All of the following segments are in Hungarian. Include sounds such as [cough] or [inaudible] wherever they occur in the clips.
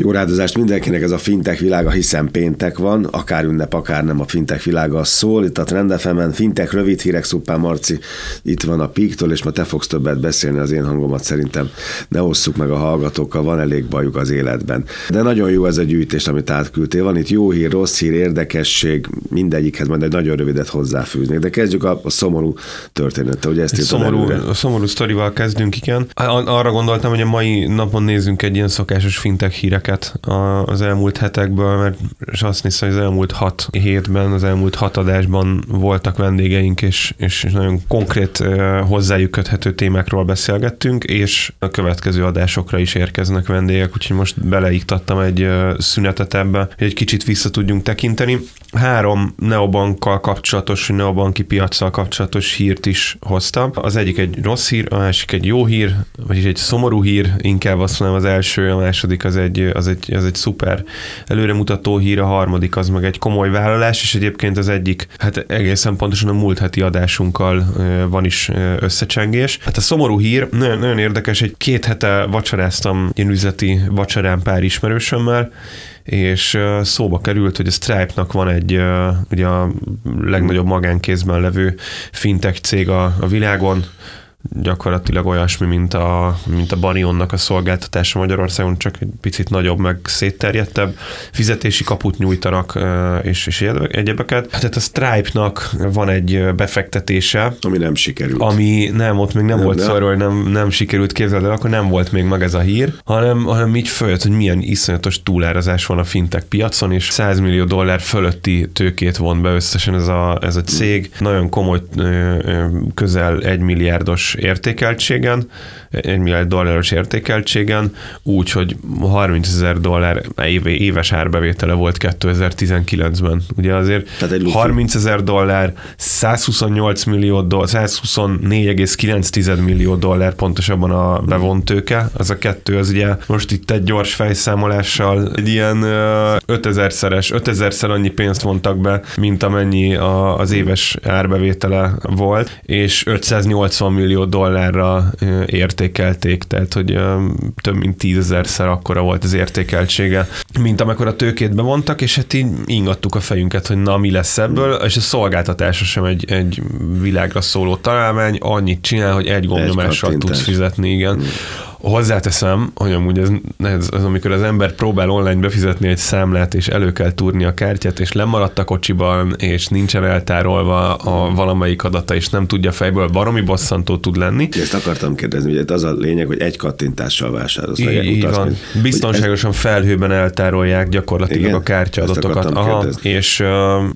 Jó rádozást mindenkinek, ez a fintech világa, hiszen péntek van, akár ünnep, akár nem a fintech világa szól. Itt a Trendefemen fintech rövid hírek, Szupán Marci itt van a Píktől, és ma te fogsz többet beszélni az én hangomat szerintem. Ne osszuk meg a hallgatókkal, van elég bajuk az életben. De nagyon jó ez a gyűjtés, amit átküldtél. Van itt jó hír, rossz hír, érdekesség, mindegyikhez majd egy nagyon rövidet hozzáfűznék. De kezdjük a, a szomorú történettel, ugye ezt szomorú, a szomorú sztorival kezdünk, igen. Arra gondoltam, hogy a mai napon nézzünk egy ilyen szokásos fintech hírek híreket az elmúlt hetekből, mert és azt hiszem, hogy az elmúlt hat hétben, az elmúlt hat adásban voltak vendégeink, és, és nagyon konkrét hozzájuk köthető témákról beszélgettünk, és a következő adásokra is érkeznek vendégek, úgyhogy most beleiktattam egy szünetet ebbe, hogy egy kicsit vissza tudjunk tekinteni. Három neobankkal kapcsolatos, neobanki piacsal kapcsolatos hírt is hoztam. Az egyik egy rossz hír, a másik egy jó hír, vagyis egy szomorú hír, inkább azt mondom az első, a második az egy, az egy, az egy szuper előremutató hír, a harmadik az meg egy komoly vállalás, és egyébként az egyik, hát egészen pontosan a múlt heti adásunkkal van is összecsengés. Hát a szomorú hír, nagyon, nagyon érdekes, egy két hete vacsoráztam ilyen üzleti vacsorán pár ismerősömmel, és szóba került, hogy a Stripe-nak van egy ugye a legnagyobb magánkézben levő fintech cég a, a világon, gyakorlatilag olyasmi, mint a, mint a Barionnak a szolgáltatása Magyarországon, csak egy picit nagyobb, meg szétterjedtebb. Fizetési kaput nyújtanak, és, és egyebeket. Tehát a Stripe-nak van egy befektetése. Ami nem sikerült. Ami nem, ott még nem, nem volt szó hogy nem, nem sikerült képzelni, de akkor nem volt még meg ez a hír, hanem, hanem így följött, hogy milyen iszonyatos túlárazás van a fintech piacon, és 100 millió dollár fölötti tőkét von be összesen ez a, ez a cég. Nagyon komoly, közel egy milliárdos értékeltségen, egy milliárd dolláros értékeltségen, úgy, hogy 30 ezer dollár éves árbevétele volt 2019-ben. Ugye azért Tehát 30 ezer dollár, 128 millió dollár, 124,9 millió dollár pontosabban a bevont tőke, az a kettő, az ugye most itt egy gyors fejszámolással egy ilyen 5000-szeres, 5000-szer annyi pénzt vontak be, mint amennyi a, az éves árbevétele volt, és 580 millió dollárra értékelték, tehát hogy több mint tízezerszer akkora volt az értékeltsége, mint amikor a tőkét bevontak, és hát így ingattuk a fejünket, hogy na mi lesz ebből, és a szolgáltatása sem egy, egy világra szóló találmány, annyit csinál, hogy egy gombnyomással tudsz fizetni, igen. Mm. Hozzáteszem, hogy amúgy ez, ez, ez, amikor az ember próbál online befizetni egy számlát, és elő kell túrni a kártyát, és lemaradt a kocsiban, és nincsen eltárolva a valamelyik adata, és nem tudja fejből, baromi bosszantó tud lenni. Ezt akartam kérdezni, hogy az a lényeg, hogy egy kattintással vásárolsz. Így, így van. Mint, Biztonságosan ez... felhőben eltárolják gyakorlatilag Igen? a kártyaadatokat. Aha, és uh,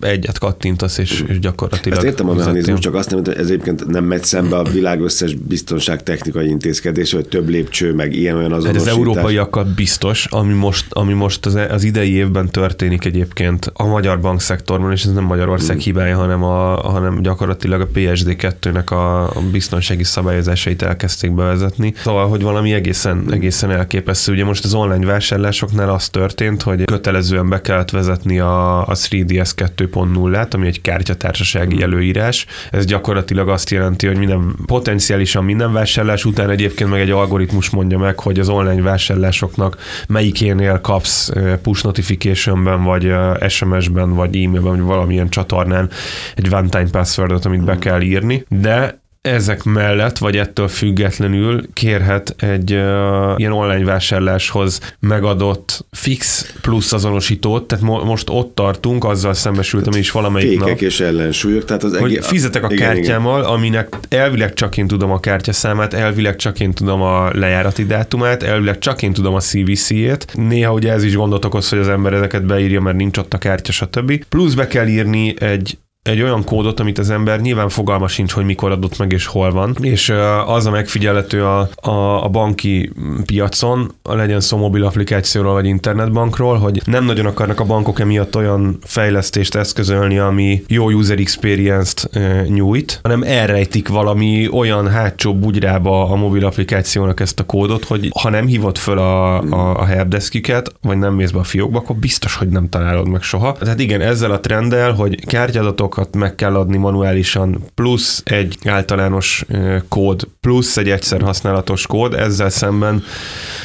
egyet kattintasz, és, és gyakorlatilag... Ezt értem a mechanizmus, csak azt nem, hogy ez egyébként nem megy szembe a világ összes biztonságtechnikai intézkedés, hogy több lép lépcső, meg ilyen-olyan azonosítás. Hát az európaiakkal biztos, ami most, ami most az, az idei évben történik egyébként a magyar bankszektorban, és ez nem Magyarország mm. hibája, hanem, a, hanem gyakorlatilag a PSD2-nek a, biztonsági szabályozásait elkezdték bevezetni. Szóval, hogy valami egészen, mm. egészen elképesztő. Ugye most az online vásárlásoknál az történt, hogy kötelezően be kellett vezetni a, a 3DS 2.0-át, ami egy kártyatársasági mm. előírás. Ez gyakorlatilag azt jelenti, hogy minden potenciálisan minden vásárlás után egyébként meg egy algoritmus algoritmus mondja meg, hogy az online vásárlásoknak melyikénél kapsz push notificationben, vagy SMS-ben, vagy e-mailben, vagy valamilyen csatornán egy one-time passwordot, amit be kell írni, de ezek mellett, vagy ettől függetlenül kérhet egy uh, ilyen online vásárláshoz megadott fix plusz azonosítót, tehát mo- most ott tartunk, azzal szembesültem is valamelyik Fékek nap. és ellensúlyok, tehát az hogy fizetek a igen, kártyámmal, igen. aminek elvileg csak én tudom a kártyaszámát, elvileg csak én tudom a lejárati dátumát, elvileg csak én tudom a CVC-ét. Néha ugye ez is gondot okoz, hogy az ember ezeket beírja, mert nincs ott a kártya, stb. Plusz be kell írni egy egy olyan kódot, amit az ember nyilván fogalma sincs, hogy mikor adott meg és hol van, és az a megfigyelhető a, a, a banki piacon, legyen szó mobil applikációról vagy internetbankról, hogy nem nagyon akarnak a bankok emiatt olyan fejlesztést eszközölni, ami jó user experience-t e, nyújt, hanem elrejtik valami olyan hátsó bugyrába a mobil applikációnak ezt a kódot, hogy ha nem hívod föl a, a, a helpdeskiket, vagy nem mész be a fiókba, akkor biztos, hogy nem találod meg soha. Tehát igen, ezzel a trenddel, hogy kártyadatok adatokat meg kell adni manuálisan, plusz egy általános kód, plusz egy egyszer használatos kód, ezzel szemben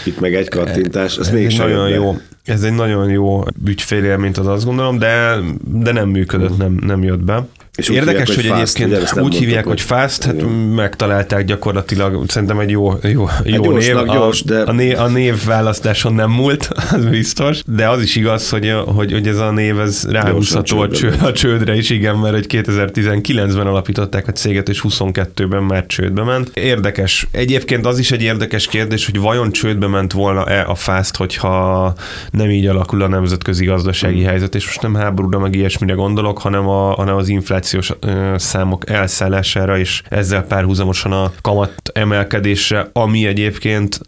itt meg egy kattintás, az még nagyon jó. Ez egy nagyon jó ügyfélélményt az azt gondolom, de, de nem működött, nem, nem jött be. És Érdekes, hívják, hogy, hogy fast, egyébként ugye, úgy hívják, hogy fast, hát igen. megtalálták gyakorlatilag, szerintem egy jó, jó, hát jó gyors, név. Gyors, de... a, név, a névválasztáson nem múlt, [laughs] az biztos, de az is igaz, hogy, hogy, hogy ez a név ez ráhúzható a, cső, a csődre is, igen, mert hogy 2019-ben alapították a céget, és 22-ben már csődbe ment. Érdekes. Egyébként az is egy érdekes kérdés, hogy vajon csődbe ment volna-e a fast, hogyha nem így alakul a nemzetközi gazdasági hmm. helyzet, és most nem háborúra meg ilyesmire gondolok, hanem, a, hanem az infláció inflációs számok elszállására, és ezzel párhuzamosan a kamat emelkedésre, ami egyébként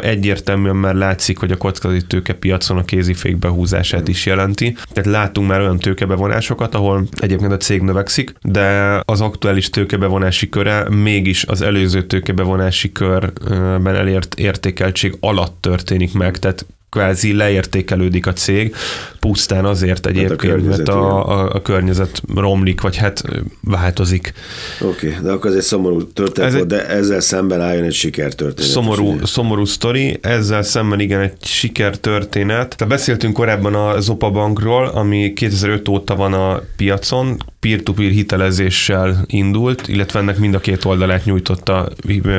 egyértelműen már látszik, hogy a kockázati tőkepiacon a kézifék behúzását is jelenti. Tehát látunk már olyan tőkebevonásokat, ahol egyébként a cég növekszik, de az aktuális tőkebevonási köre mégis az előző tőkebevonási körben elért értékeltség alatt történik meg, tehát kvázi leértékelődik a cég, pusztán azért hát egyébként, mert a, a, a környezet romlik, vagy hát változik. Oké, okay, de akkor ez egy szomorú történet ez volt, de ezzel szemben álljon egy sikertörténet. Szomorú, szomorú sztori, ezzel szemben igen egy sikertörténet. Tehát beszéltünk korábban a Zopa Bankról, ami 2005 óta van a piacon, peer-to-peer hitelezéssel indult, illetve ennek mind a két oldalát nyújtotta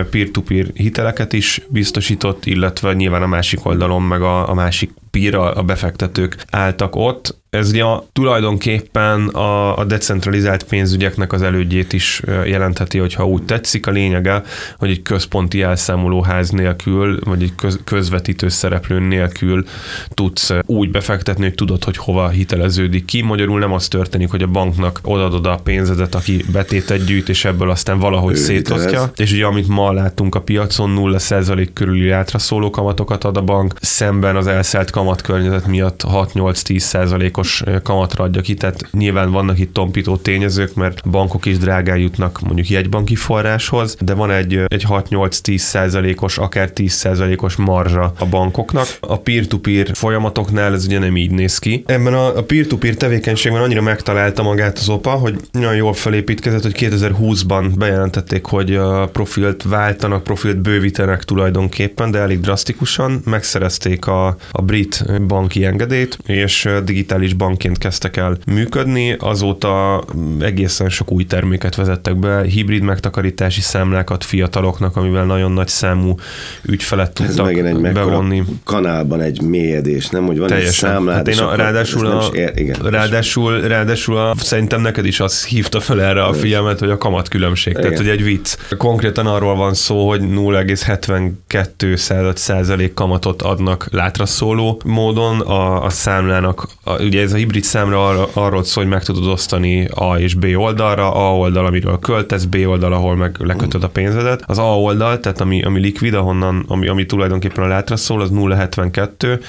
peer-to-peer hiteleket is biztosított, illetve nyilván a másik oldalon meg a, a másik peer, a befektetők álltak ott, ez ugye tulajdonképpen a, a decentralizált pénzügyeknek az elődjét is jelentheti, hogyha úgy tetszik. A lényege, hogy egy központi elszámolóház nélkül, vagy egy köz, közvetítő szereplő nélkül tudsz úgy befektetni, hogy tudod, hogy hova hiteleződik ki. Magyarul nem az történik, hogy a banknak odadod a pénzedet, aki betétet gyűjt, és ebből aztán valahogy szétosztja. És ugye, amit ma látunk a piacon, 0% körüli átra szóló kamatokat ad a bank, szemben az elszállt kamatkörnyezet miatt 6-8-10%-os százalékos kamatra adja ki, tehát nyilván vannak itt tompító tényezők, mert bankok is drágán jutnak mondjuk jegybanki forráshoz, de van egy, egy 6-8-10 százalékos, akár 10 százalékos marzsa a bankoknak. A peer-to-peer folyamatoknál ez ugye nem így néz ki. Ebben a, a peer-to-peer tevékenységben annyira megtalálta magát az OPA, hogy nagyon jól felépítkezett, hogy 2020-ban bejelentették, hogy a profilt váltanak, profilt bővítenek tulajdonképpen, de elég drasztikusan. Megszerezték a, a brit banki engedélyt, és digitális is bankként kezdtek el működni, azóta egészen sok új terméket vezettek be, hibrid megtakarítási számlákat fiataloknak, amivel nagyon nagy számú ügyfelet tudtak Ez egy bevonni. kanálban egy mélyedés, nem? Hogy van Teljesen. egy számlád, hát én a, ráadásul, a, ér, igen, ráadásul, ráadásul a, szerintem neked is az hívta fel erre a figyelmet, hogy a kamat különbség, igen. tehát hogy egy vicc. Konkrétan arról van szó, hogy 0,72 százalék kamatot adnak látraszóló módon a, a számlának, a, ugye ez a hibrid számra ar- arról szól, hogy meg tudod osztani A és B oldalra, A oldal, amiről költesz, B oldal, ahol meg lekötöd a pénzedet. Az A oldal, tehát ami, ami likvid, ahonnan, ami, ami tulajdonképpen a látra szól, az 0,72,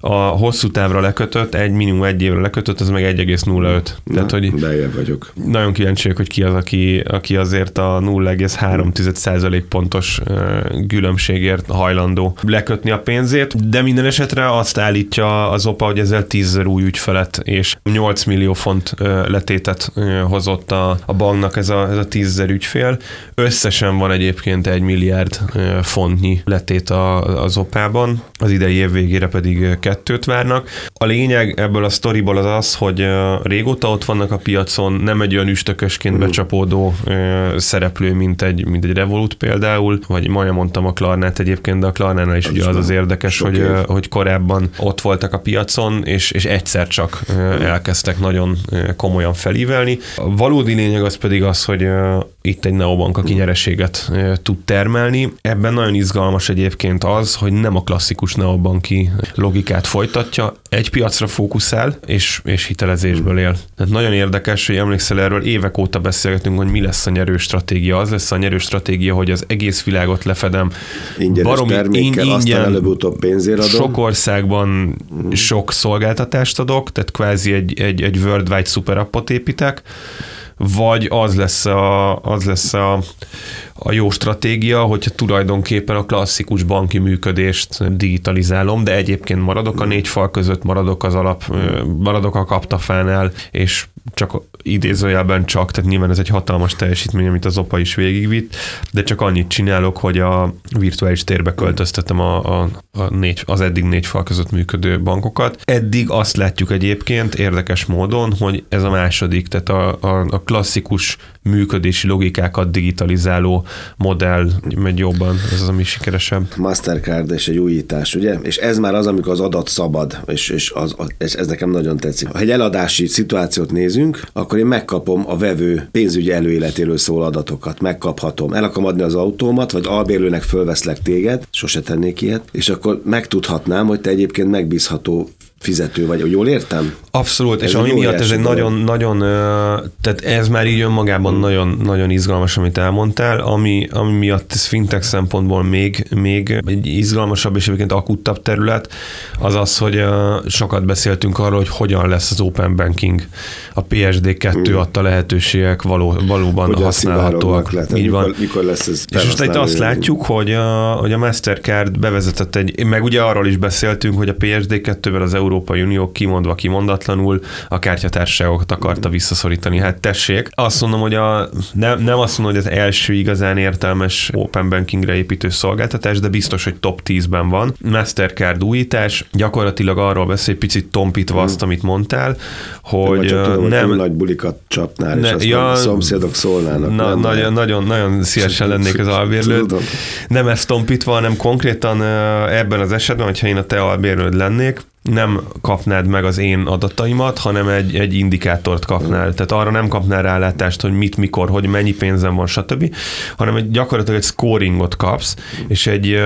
a hosszú távra lekötött, egy minimum egy évre lekötött, az meg 1,05. Tehát, hogy vagyok. Nagyon kíváncsi hogy ki az, aki, aki azért a 0,3% pontos különbségért hajlandó lekötni a pénzét, de minden esetre azt állítja az OPA, hogy ezzel 10 új ügyfelet és 8 millió font letétet hozott a, a banknak ez a, ez a 10 ügyfél. Összesen van egyébként egy milliárd fontnyi letét a, az opában, az idei év végére pedig kettőt várnak. A lényeg ebből a sztoriból az az, hogy régóta ott vannak a piacon, nem egy olyan üstökösként becsapódó szereplő, mint egy, mint egy Revolut például, vagy majdnem mondtam a Klarnát egyébként, de a Klarnánál is az ugye az az érdekes, hogy, hogy korábban ott voltak a piacon, és, és egyszer csak elkezdtek nagyon komolyan felívelni. A valódi lényeg az pedig az, hogy itt egy neobank, aki nyereséget tud termelni. Ebben nagyon izgalmas egyébként az, hogy nem a klasszikus neobanki logikát folytatja, egy piacra fókuszál, és, és hitelezésből él. Tehát nagyon érdekes, hogy emlékszel erről, évek óta beszélgetünk, hogy mi lesz a nyerő stratégia. Az lesz a nyerő stratégia, hogy az egész világot lefedem. Ingyenes baromi, termékkel, ingyen, aztán előbb-utóbb pénzért adom. Sok országban mm. sok szolgáltatást adok, tehát kvázi egy, egy, egy worldwide superappot építek, vagy az lesz a, az lesz a, a jó stratégia, hogyha tulajdonképpen a klasszikus banki működést digitalizálom, de egyébként maradok a négy fal között, maradok az alap, maradok a kaptafánál, és csak idézőjelben csak, tehát nyilván ez egy hatalmas teljesítmény, amit az OPA is végigvitt, de csak annyit csinálok, hogy a virtuális térbe költöztetem a, a, a négy, az eddig négy fal között működő bankokat. Eddig azt látjuk egyébként érdekes módon, hogy ez a második, tehát a, a, a klasszikus működési logikákat digitalizáló modell megy jobban, ez az, ami sikeresebb. Mastercard és egy újítás, ugye? És ez már az, amikor az adat szabad, és, és az, ez, ez nekem nagyon tetszik. Ha egy eladási szituációt nézünk, akkor én megkapom a vevő pénzügyi előéletéről szól adatokat, megkaphatom. El akarom adni az autómat, vagy albérlőnek fölveszlek téged, sose tennék ilyet, és akkor megtudhatnám, hogy te egyébként megbízható fizető vagy, jól értem? Abszolút, ez és ami miatt ez egy nagyon, nagyon, tehát ez már így önmagában hmm. nagyon, nagyon izgalmas, amit elmondtál, ami, ami miatt ez fintech szempontból még, még egy izgalmasabb és egyébként akuttabb terület, az az, hogy sokat beszéltünk arról, hogy hogyan lesz az open banking, a PSD2 hmm. adta lehetőségek való, valóban hogy használhatóak. Le, így van. Mikor, mikor lesz ez És most itt azt látjuk, hogy a, hogy a Mastercard bevezetett egy, meg ugye arról is beszéltünk, hogy a PSD2-ben az Európai Unió kimondva kimondatlanul a kártyatársaságokat akarta visszaszorítani. Hát tessék, azt mondom, hogy a, nem, nem azt mondom, hogy az első igazán értelmes open bankingre építő szolgáltatás, de biztos, hogy top 10-ben van. Mastercard újítás, gyakorlatilag arról beszél, picit tompítva mm. azt, amit mondtál, hogy tudom, nem nagy bulikat csapnál, ne, és azt ja, a szomszédok szólnának. Na, nagyon, nagyon, nagyon szívesen lennék az albérlőd. Nem ezt tompítva, hanem konkrétan ebben az esetben, hogyha én a te albérlőd lennék, nem kapnád meg az én adataimat, hanem egy, egy indikátort kapnál. Tehát arra nem kapnál rálátást, hogy mit, mikor, hogy mennyi pénzem van, stb., hanem egy, gyakorlatilag egy scoringot kapsz, és egy,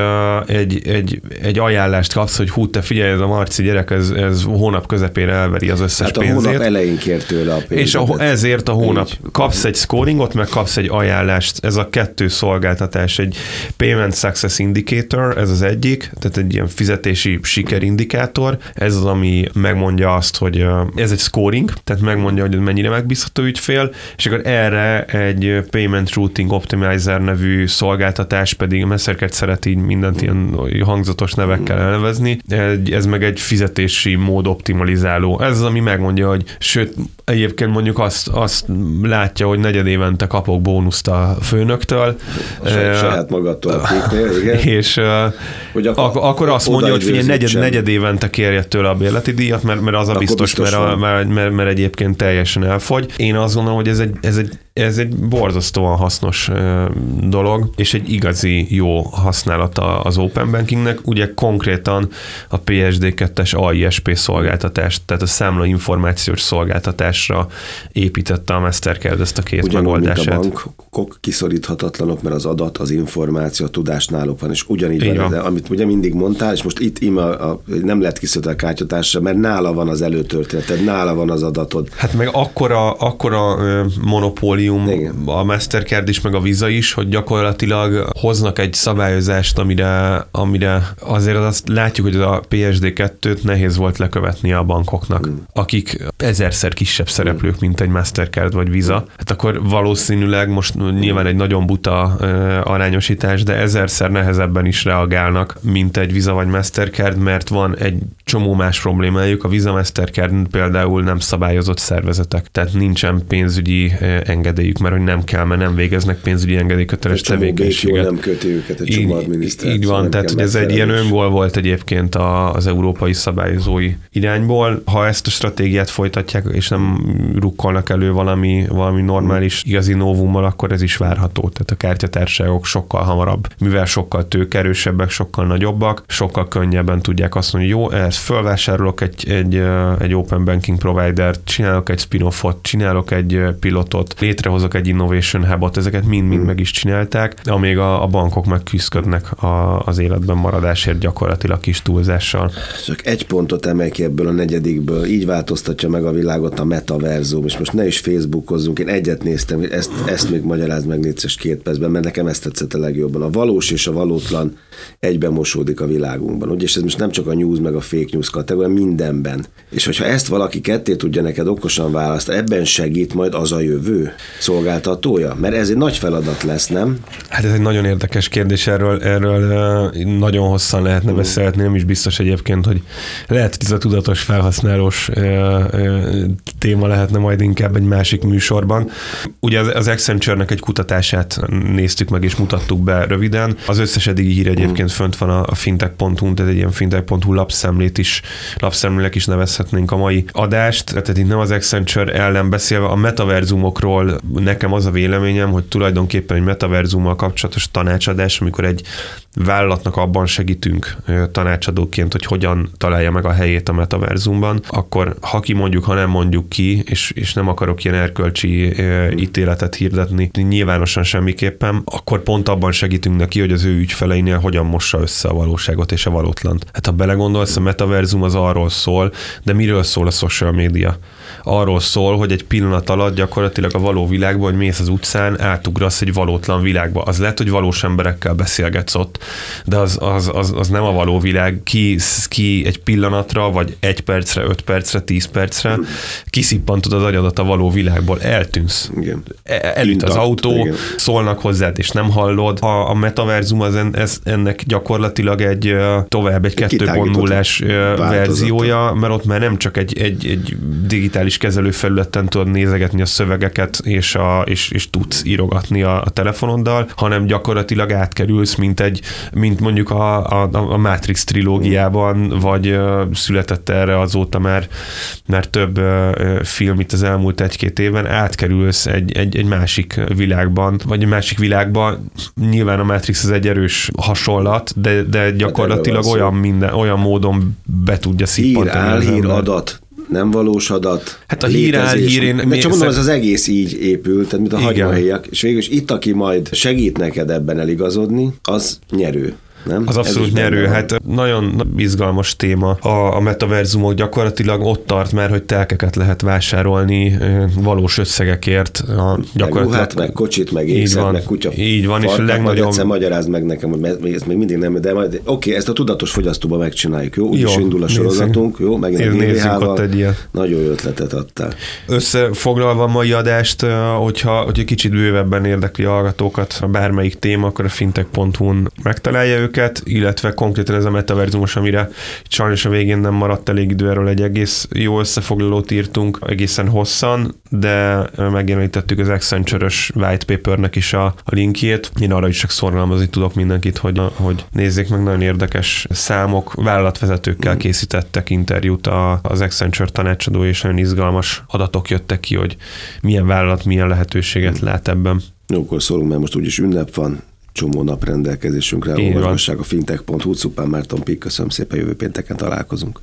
egy, egy, egy ajánlást kapsz, hogy hú, te figyelj, ez a Marci gyerek, ez, ez hónap közepére elveri az összes hát a pénzét. hónap elején kér tőle a pénzet. És a, ezért a hónap így. kapsz egy scoringot, meg kapsz egy ajánlást. Ez a kettő szolgáltatás, egy Payment Success Indicator, ez az egyik, tehát egy ilyen fizetési sikerindikátor, ez az, ami megmondja azt, hogy ez egy scoring, tehát megmondja, hogy mennyire megbízható ügyfél, és akkor erre egy Payment Routing Optimizer nevű szolgáltatás pedig Mastercard szeret így mindent ilyen hangzatos nevekkel elnevezni, ez meg egy fizetési mód optimalizáló. Ez az, ami megmondja, hogy sőt, egyébként mondjuk azt, azt látja, hogy negyed évente kapok bónuszt a főnöktől. A saját magadtól a igen. [laughs] És hogy akkor, akkor azt mondja, hogy figyelj, negyed, negyed évente kérje tőle a bérleti díjat, mert, mert az a biztos, biztos mert, a, mert, mert, mert egyébként teljesen elfogy. Én azt gondolom, hogy ez egy, ez egy ez egy borzasztóan hasznos dolog, és egy igazi jó használata az Open Bankingnek. Ugye konkrétan a PSD2-es AISP szolgáltatást, tehát a számla információs szolgáltatásra építette a Mastercard ezt a két Ugyanúgy, megoldását. Mint a bankok kiszoríthatatlanok, mert az adat, az információ, a tudás náluk van, és ugyanígy van, van. De, amit ugye mindig mondtál, és most itt ima, a, nem lehet kiszorítani a kártyatásra, mert nála van az előtörténeted, nála van az adatod. Hát meg akkora, akkora monopólium Ethereum, Igen. a Mastercard is, meg a Visa is, hogy gyakorlatilag hoznak egy szabályozást, amire, amire azért azt látjuk, hogy a PSD2-t nehéz volt lekövetni a bankoknak, mm. akik ezerszer kisebb szereplők, mm. mint egy Mastercard vagy Visa. Hát akkor valószínűleg most nyilván egy nagyon buta uh, arányosítás, de ezerszer nehezebben is reagálnak, mint egy Visa vagy Mastercard, mert van egy csomó más problémájuk. A Visa Mastercard például nem szabályozott szervezetek, tehát nincsen pénzügyi engedély engedélyük, mert hogy nem kell, mert nem végeznek pénzügyi engedélyköteles tevékenységet. nem köti őket egy csomó Így van, tehát hogy ez egy ilyen öngól volt egyébként az európai szabályozói irányból. Ha ezt a stratégiát folytatják, és nem rukkolnak elő valami, valami normális igazi novummal, akkor ez is várható. Tehát a kártyatárságok sokkal hamarabb, mivel sokkal tőkerősebbek, sokkal nagyobbak, sokkal könnyebben tudják azt mondani, hogy jó, ezt fölvásárolok egy, egy, egy open banking provider csinálok egy spin-offot, csinálok egy pilotot, létre létrehozok egy innovation hubot, ezeket mind-mind meg is csinálták, amíg a, a bankok meg küzdködnek a, az életben maradásért gyakorlatilag kis túlzással. Csak egy pontot emel ki ebből a negyedikből, így változtatja meg a világot a metaverzum, és most ne is Facebookozzunk, én egyet néztem, ezt, ezt még magyaráz meg négyszeres két percben, mert nekem ezt tetszett a legjobban. A valós és a valótlan egyben mosódik a világunkban. Ugye, és ez most nem csak a news meg a fake news kategória, mindenben. És hogyha ezt valaki ketté tudja neked okosan választani, ebben segít majd az a jövő. Szolgáltatója? Mert ez egy nagy feladat lesz, nem? Hát ez egy nagyon érdekes kérdés, erről, erről nagyon hosszan lehetne hmm. beszélni, nem is biztos egyébként, hogy lehet, hogy ez a tudatos felhasználós téma lehetne majd inkább egy másik műsorban. Ugye az, az Accenture-nek egy kutatását néztük meg és mutattuk be röviden. Az összes eddigi hír egyébként fönt van a, a fintech.hu, tehát egy ilyen fintech.hu lapszemlét is, lapszemlélek is nevezhetnénk a mai adást. Tehát itt nem az Accenture ellen beszélve, a metaverzumokról nekem az a véleményem, hogy tulajdonképpen egy metaverzummal kapcsolatos tanácsadás, amikor egy vállalatnak abban segítünk tanácsadóként, hogy hogyan találja meg a helyét a metaverzumban, akkor ha ki mondjuk, ha nem mondjuk ki, és, és nem akarok ilyen erkölcsi ítéletet hirdetni, nyilvánosan semmiképpen, akkor pont abban segítünk neki, hogy az ő ügyfeleinél hogyan mossa össze a valóságot és a valótlant. Hát ha belegondolsz, a metaverzum az arról szól, de miről szól a social media? arról szól, hogy egy pillanat alatt gyakorlatilag a való világban, hogy mész az utcán, átugrasz egy valótlan világba. Az lehet, hogy valós emberekkel beszélgetsz ott, de az, az, az, az nem a való világ. Ki, ki egy pillanatra, vagy egy percre, öt percre, tíz percre kiszippantod az agyadat a való világból, eltűnsz. Igen. E, elüt az autó, igen. szólnak hozzád, és nem hallod. A, a metaverzum az en, ez, ennek gyakorlatilag egy tovább egy 2.0-es verziója, mert ott már nem csak egy, egy, egy digitális kezelőfelületen tudod nézegetni a szövegeket, és, a, és, és tudsz írogatni a, a telefonoddal, hanem gyakorlatilag átkerülsz, mint egy, mint mondjuk a, a, a Matrix trilógiában, vagy uh, született erre azóta már, már több uh, film itt az elmúlt egy-két évben, átkerülsz egy, egy, egy másik világban, vagy egy másik világban. Nyilván a Matrix az egy erős hasonlat, de, de gyakorlatilag hát olyan, minden, olyan módon be tudja szippantani. Hír, álhír, adat, nem valós adat. Hát a hír áll hírén... De csak mondom, ez az egész így épül, tehát mint a hagymahéjak, és végül is itt, aki majd segít neked ebben eligazodni, az nyerő nem? Az abszolút nyerő. Hát nagyon izgalmas téma. A, a metaverzumok gyakorlatilag ott tart már, hogy telkeket lehet vásárolni valós összegekért. A, gyakorlatilag... Meg ruhát, meg kocsit, meg ékszert, meg kutya. Így van, és a legnagyobb... Egyszer magyarázd meg nekem, hogy ez még mindig nem, de majd oké, ezt a tudatos fogyasztóba megcsináljuk, jó? Úgy jó, is indul a sorozatunk, jó? Megint a nézzünk ott egy ilyen. Nagyon jó ötletet adtál. Összefoglalva a mai adást, hogyha, hogyha kicsit bővebben érdekli a hallgatókat a bármelyik téma, akkor a fintech.hu-n megtalálja őket őket, illetve konkrétan ez a metaverzumos, amire sajnos a végén nem maradt elég idő, erről egy egész jó összefoglalót írtunk, egészen hosszan, de megjelenítettük az Accenture-ös white papernek is a, a linkjét. Én arra is csak szorgalmazni tudok mindenkit, hogy, hogy nézzék meg, nagyon érdekes számok, vállalatvezetőkkel mm. készítettek interjút a, az Accenture tanácsadó, és nagyon izgalmas adatok jöttek ki, hogy milyen vállalat milyen lehetőséget mm. lát ebben. Jó, akkor szólunk, mert most úgyis ünnep van, csomó nap rendelkezésünkre. Olvasgasság a fintech.hu, Szupán Márton Pik, köszönöm szépen, jövő pénteken találkozunk.